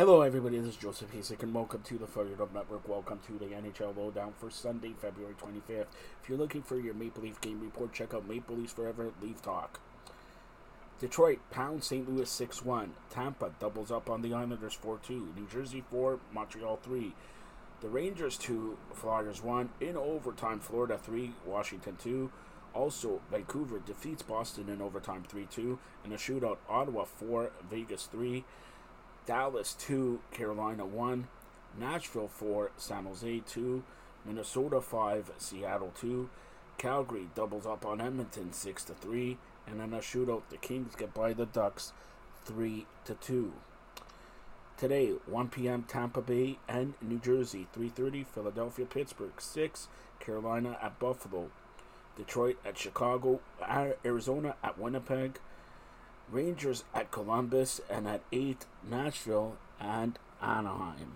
Hello, everybody. This is Joseph Hasek, and welcome to the FiredUp Network. Welcome to the NHL Lowdown for Sunday, February 25th. If you're looking for your Maple Leaf game report, check out Maple Leafs Forever Leaf Talk. Detroit pounds St. Louis 6 1. Tampa doubles up on the Islanders 4 2. New Jersey 4, Montreal 3. The Rangers 2, Flyers 1. In overtime, Florida 3, Washington 2. Also, Vancouver defeats Boston in overtime 3 2. In a shootout, Ottawa 4, Vegas 3. Dallas 2, Carolina 1, Nashville 4, San Jose 2, Minnesota 5, Seattle 2, Calgary doubles up on Edmonton 6 to 3, and in a shootout. The Kings get by the Ducks 3 to 2. Today, 1 p.m. Tampa Bay and New Jersey, 3:30 Philadelphia, Pittsburgh, 6 Carolina at Buffalo, Detroit at Chicago, Arizona at Winnipeg, Rangers at Columbus, and at 8, Nashville and Anaheim.